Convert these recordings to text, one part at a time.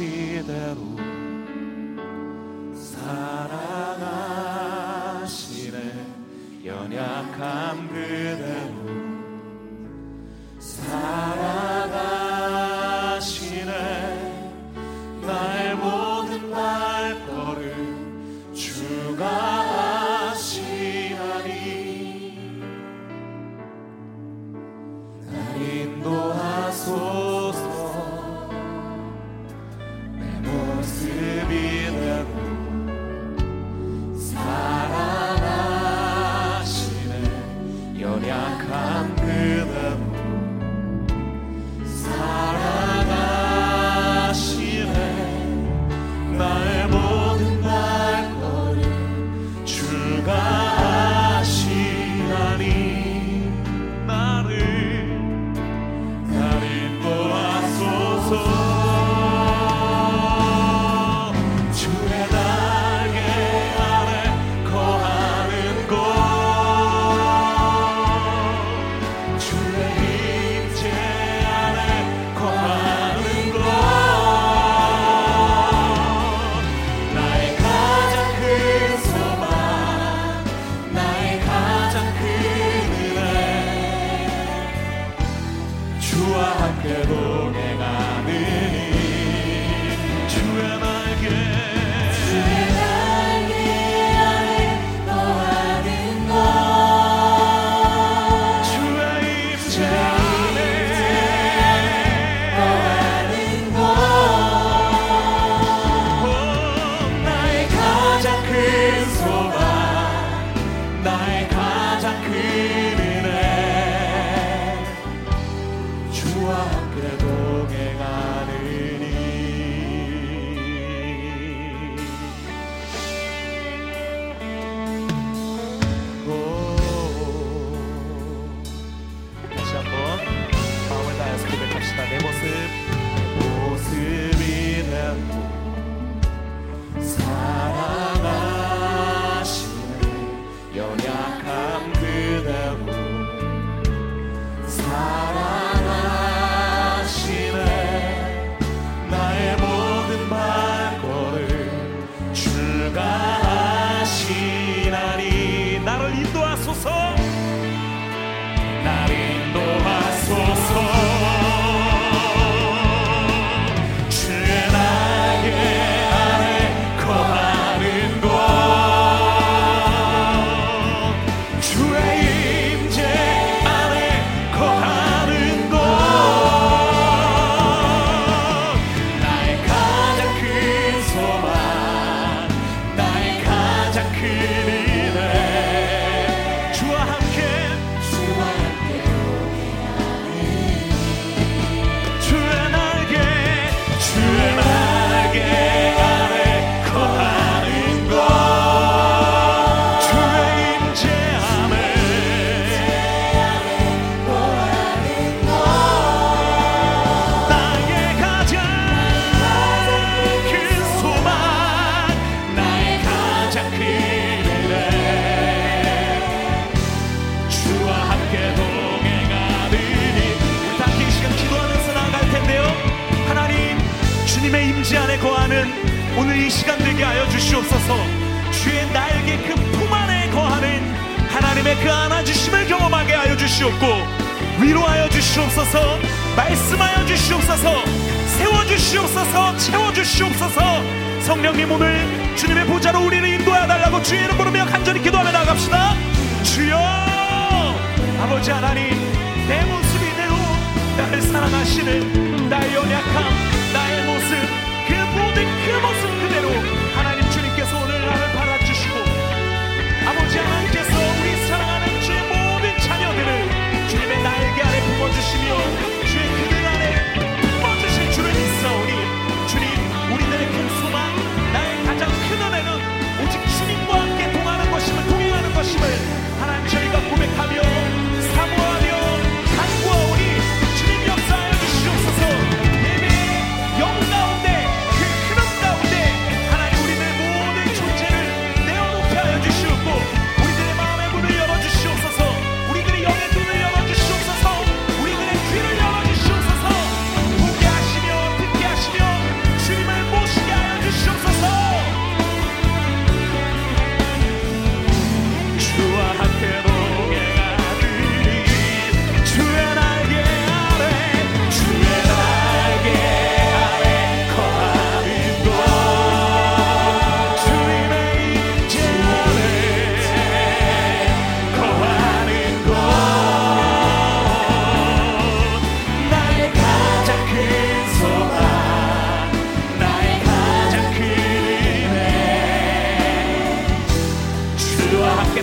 me that way. 아버지 안에 거하는 오늘 이 시간 되게 하여 주시옵소서. 주의 나에게 그 품 안에 거하는 하나님의 그 안아주심을 경험하게 하여 주시옵고 위로하여 주시옵소서 말씀하여 주시옵소서 세워주시옵소서 채워주시옵소서. 성령님 오늘 주님의 보좌로 우리를 인도하여 달라고 주의 이름 부르며 간절히 기도하며 나갑시다. 주여 아버지 하나님 내 모습이 되어 나를 사랑하시는 나의 연약함 그 모습 그대로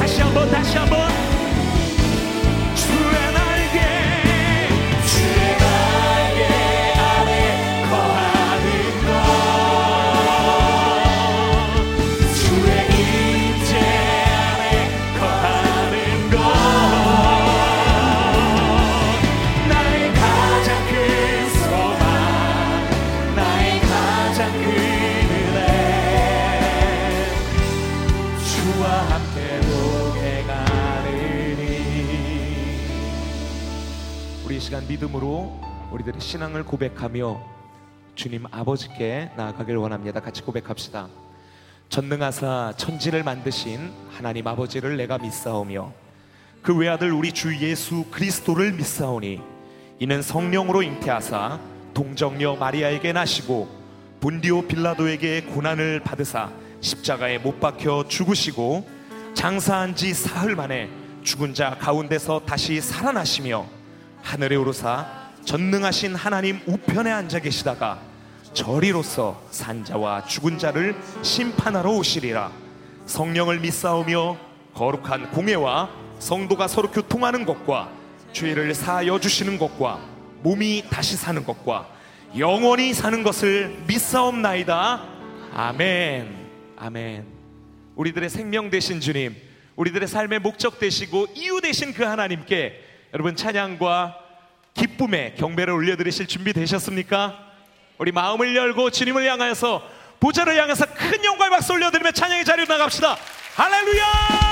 Tá chamando, tá chamando. 시간 믿음으로 우리들의 신앙을 고백하며 주님 아버지께 나아가길 원합니다. 같이 고백합시다. 전능하사 천지를 만드신 하나님 아버지를 내가 믿사오며 그 외아들 우리 주 예수 그리스도를 믿사오니 이는 성령으로 잉태하사 동정녀 마리아에게 나시고 본디오 빌라도에게 고난을 받으사 십자가에 못 박혀 죽으시고 장사한 지 사흘 만에 죽은 자 가운데서 다시 살아나시며 하늘에 오르사 전능하신 하나님 우편에 앉아 계시다가 저리로서 산자와 죽은 자를 심판하러 오시리라. 성령을 믿사오며 거룩한 공예와 성도가 서로 교통하는 것과 죄를 사하여 주시는 것과 몸이 다시 사는 것과 영원히 사는 것을 믿사옵나이다. 아멘. 아멘. 우리들의 생명 되신 주님 우리들의 삶의 목적 되시고 이유 되신 그 하나님께 여러분 찬양과 기쁨의 경배를 올려드리실 준비 되셨습니까? 우리 마음을 열고 주님을 향하여서 보좌를 향해서 큰 영광의 박수 올려드리며 찬양의 자리로 나갑시다. 할렐루야!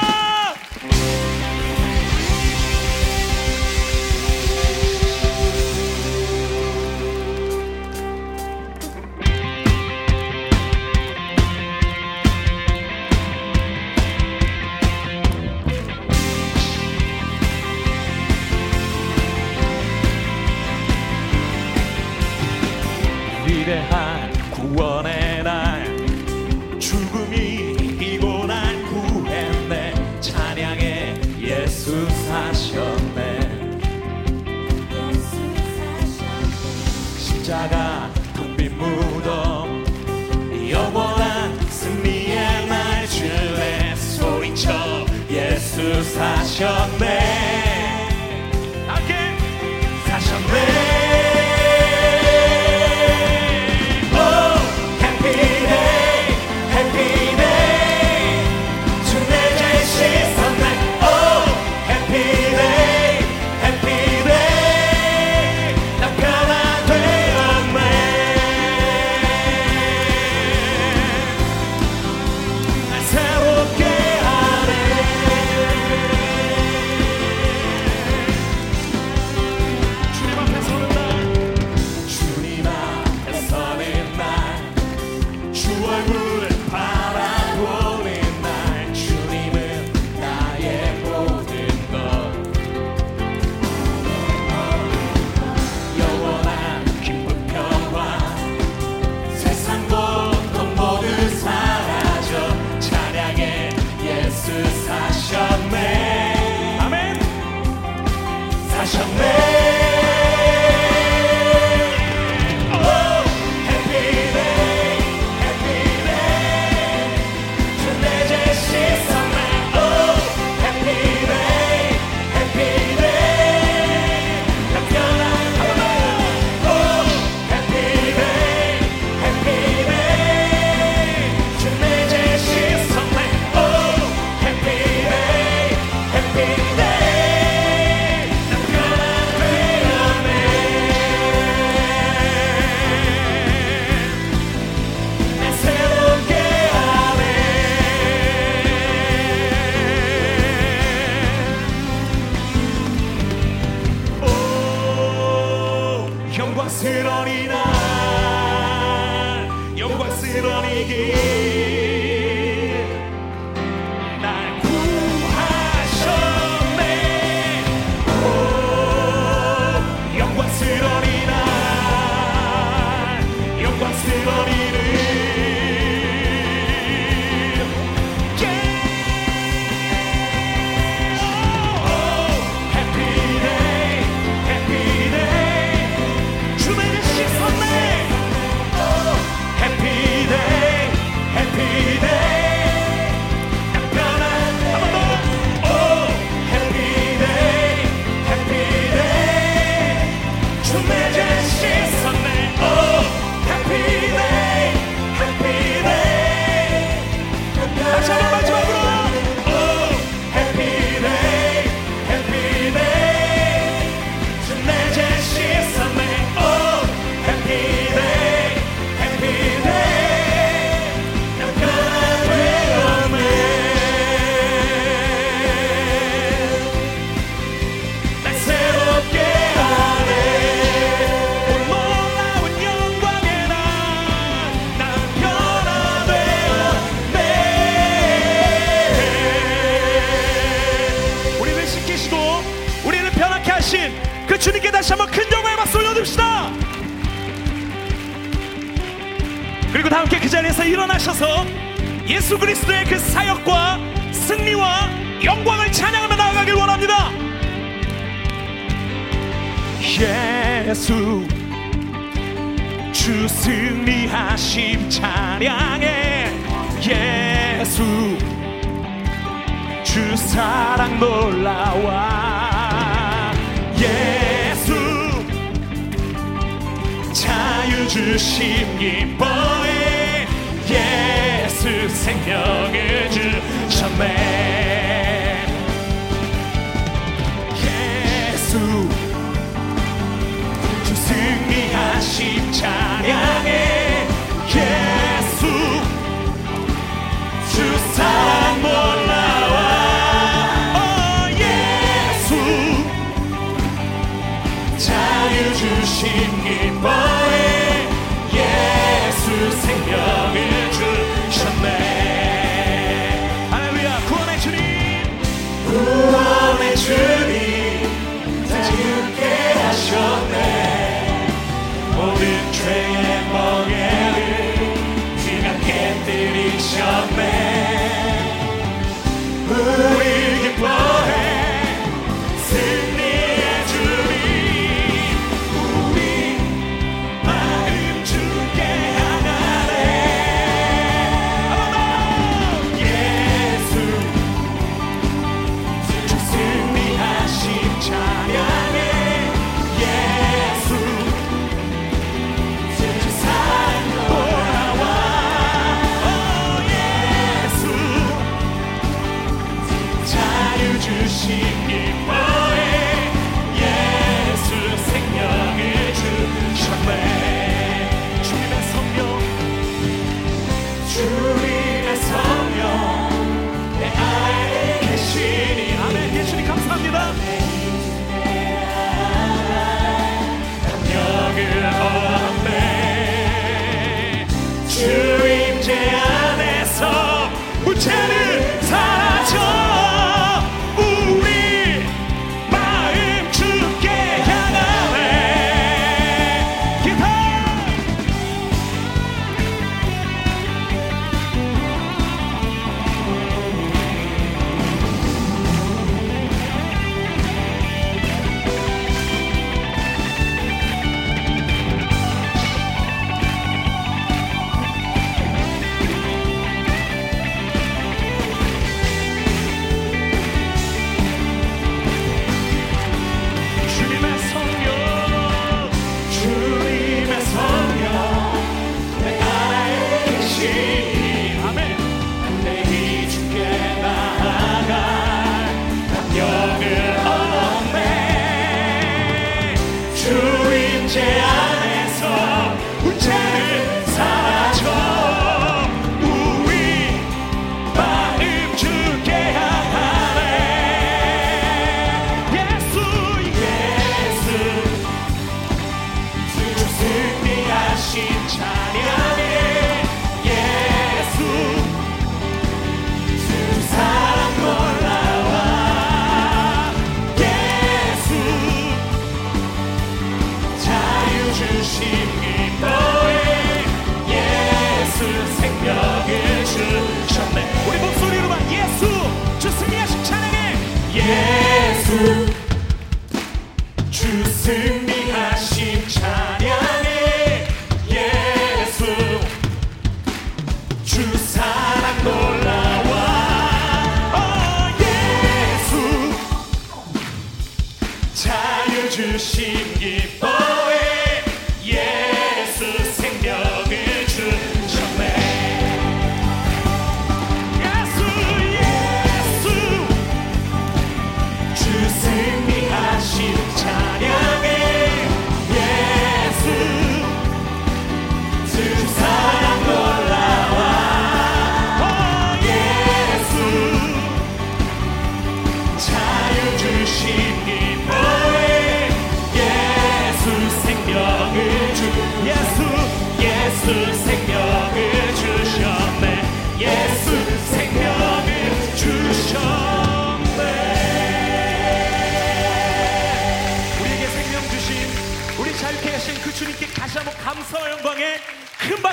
세워서 예수 그리스도의 그 사역과 승리와 영광을 찬양하며 나아가길 원합니다. 예수 주 승리하심 찬양해. 예수 주 사랑 놀라와 예수 자유 주심 기뻐.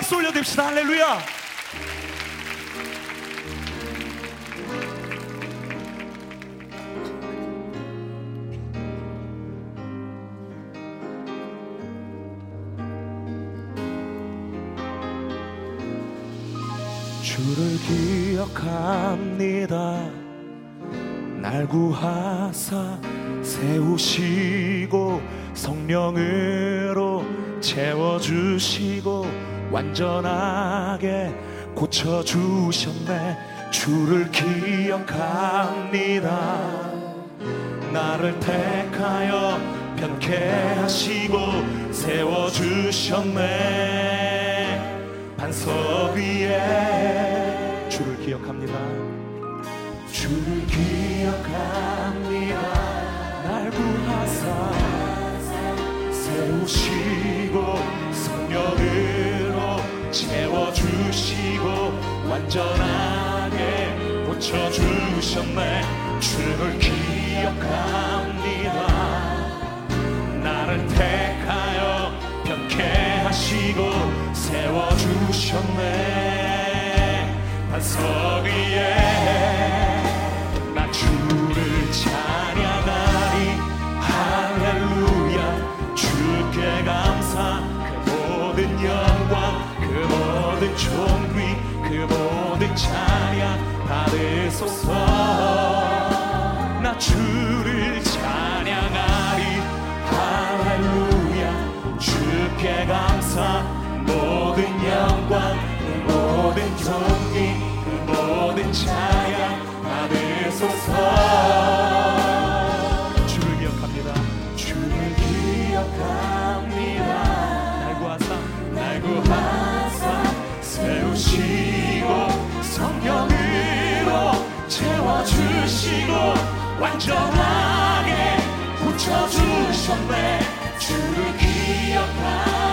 박수 올려드립시다. 할렐루야. 주를 기억합니다. 날 구하사 세우시고 성령으로 채워주시고 완전하게 고쳐주셨네. 주를 기억합니다. 나를 택하여 편케 하시고 세워주셨네. 반석 위에 주를 기억합니다. 주를 기억합니다. 날 구하사 세우시고 성령으로 채워주시고 완전하게 고쳐주셨네. 주를 기억합니다. 나를 택하여 편케 하시고 세워주셨네. 반석 위에 받으소서 나 주를 찬양하리. 할렐루야. 주께 감사. 모든 영광 그 모든 존귀 그 모든 찬양 주시고 완전하게 고쳐주셨네. 주를 기억합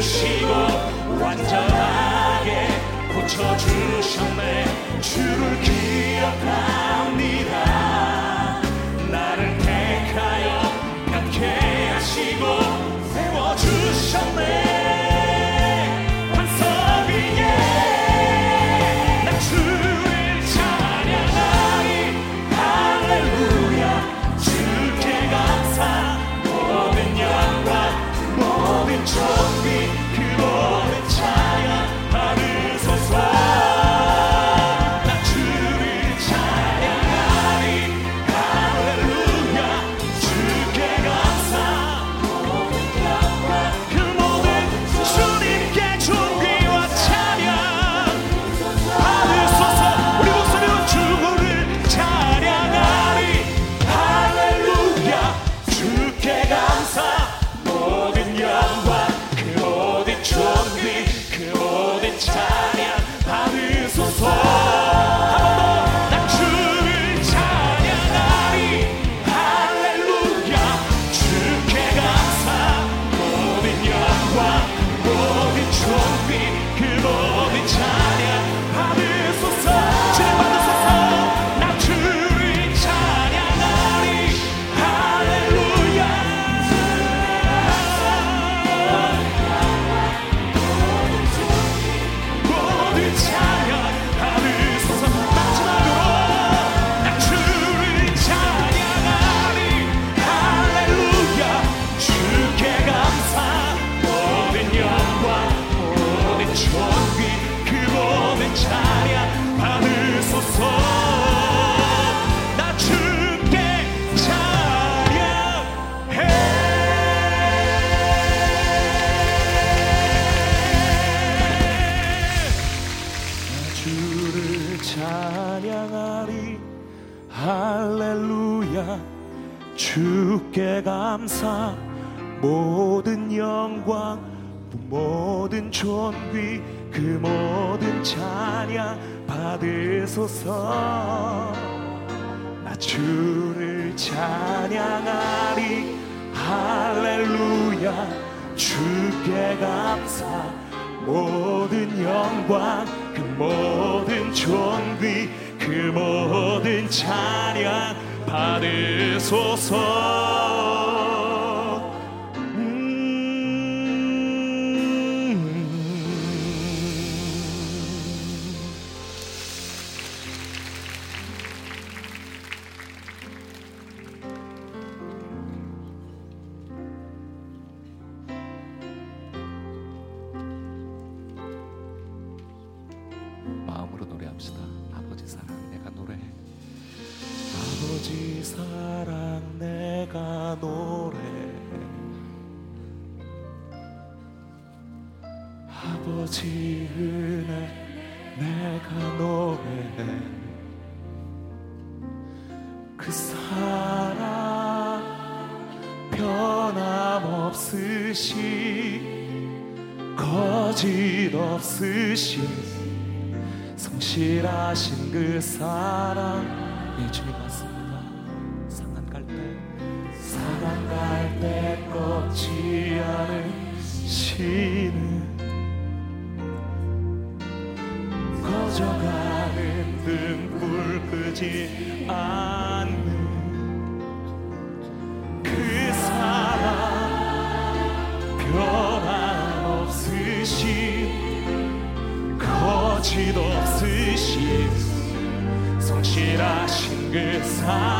주시고 완전하게 고쳐주셨네. 주를 기억합니다. 나를 택하여 편케 하시고 세워주셨네 존귀 그 모든 찬양 받으소서. 나 주를 찬양하리. 할렐루야. 주께 감사. 모든 영광 그 모든 존귀 그 모든 찬양 받으소서 그 사랑 예 주님 맞습니다. 상한 갈때 상한 갈때 꺾지 않으시는 꺼져가는 등불 끄지 않 그 사랑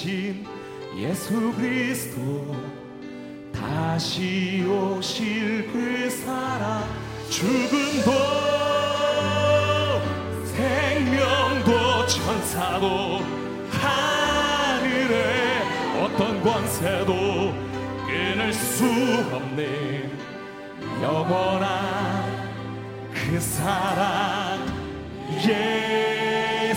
사신 예수 그리스도 다시 오실 그 사랑 죽음도 생명도 천사도 하늘의 어떤 권세도 끊을 수 없는 영원한 그 사랑 예